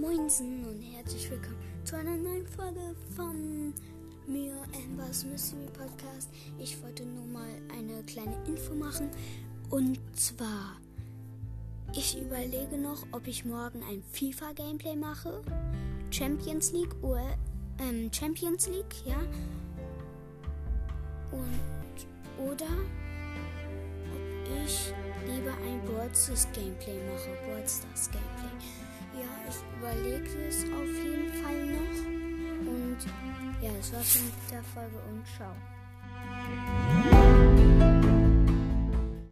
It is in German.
Moinsen und herzlich willkommen zu einer neuen Folge von mir, Ambers Mystery Podcast. Ich wollte nur mal eine kleine Info machen. Und zwar, ich überlege noch, ob ich morgen ein FIFA-Gameplay mache. Champions League oder ähm, Champions League, ja. Und oder ob ich lieber ein Boardstars Gameplay mache. Boardstars Gameplay. Überlege es auf jeden Fall noch. Und ja, das war's mit der Folge und ciao.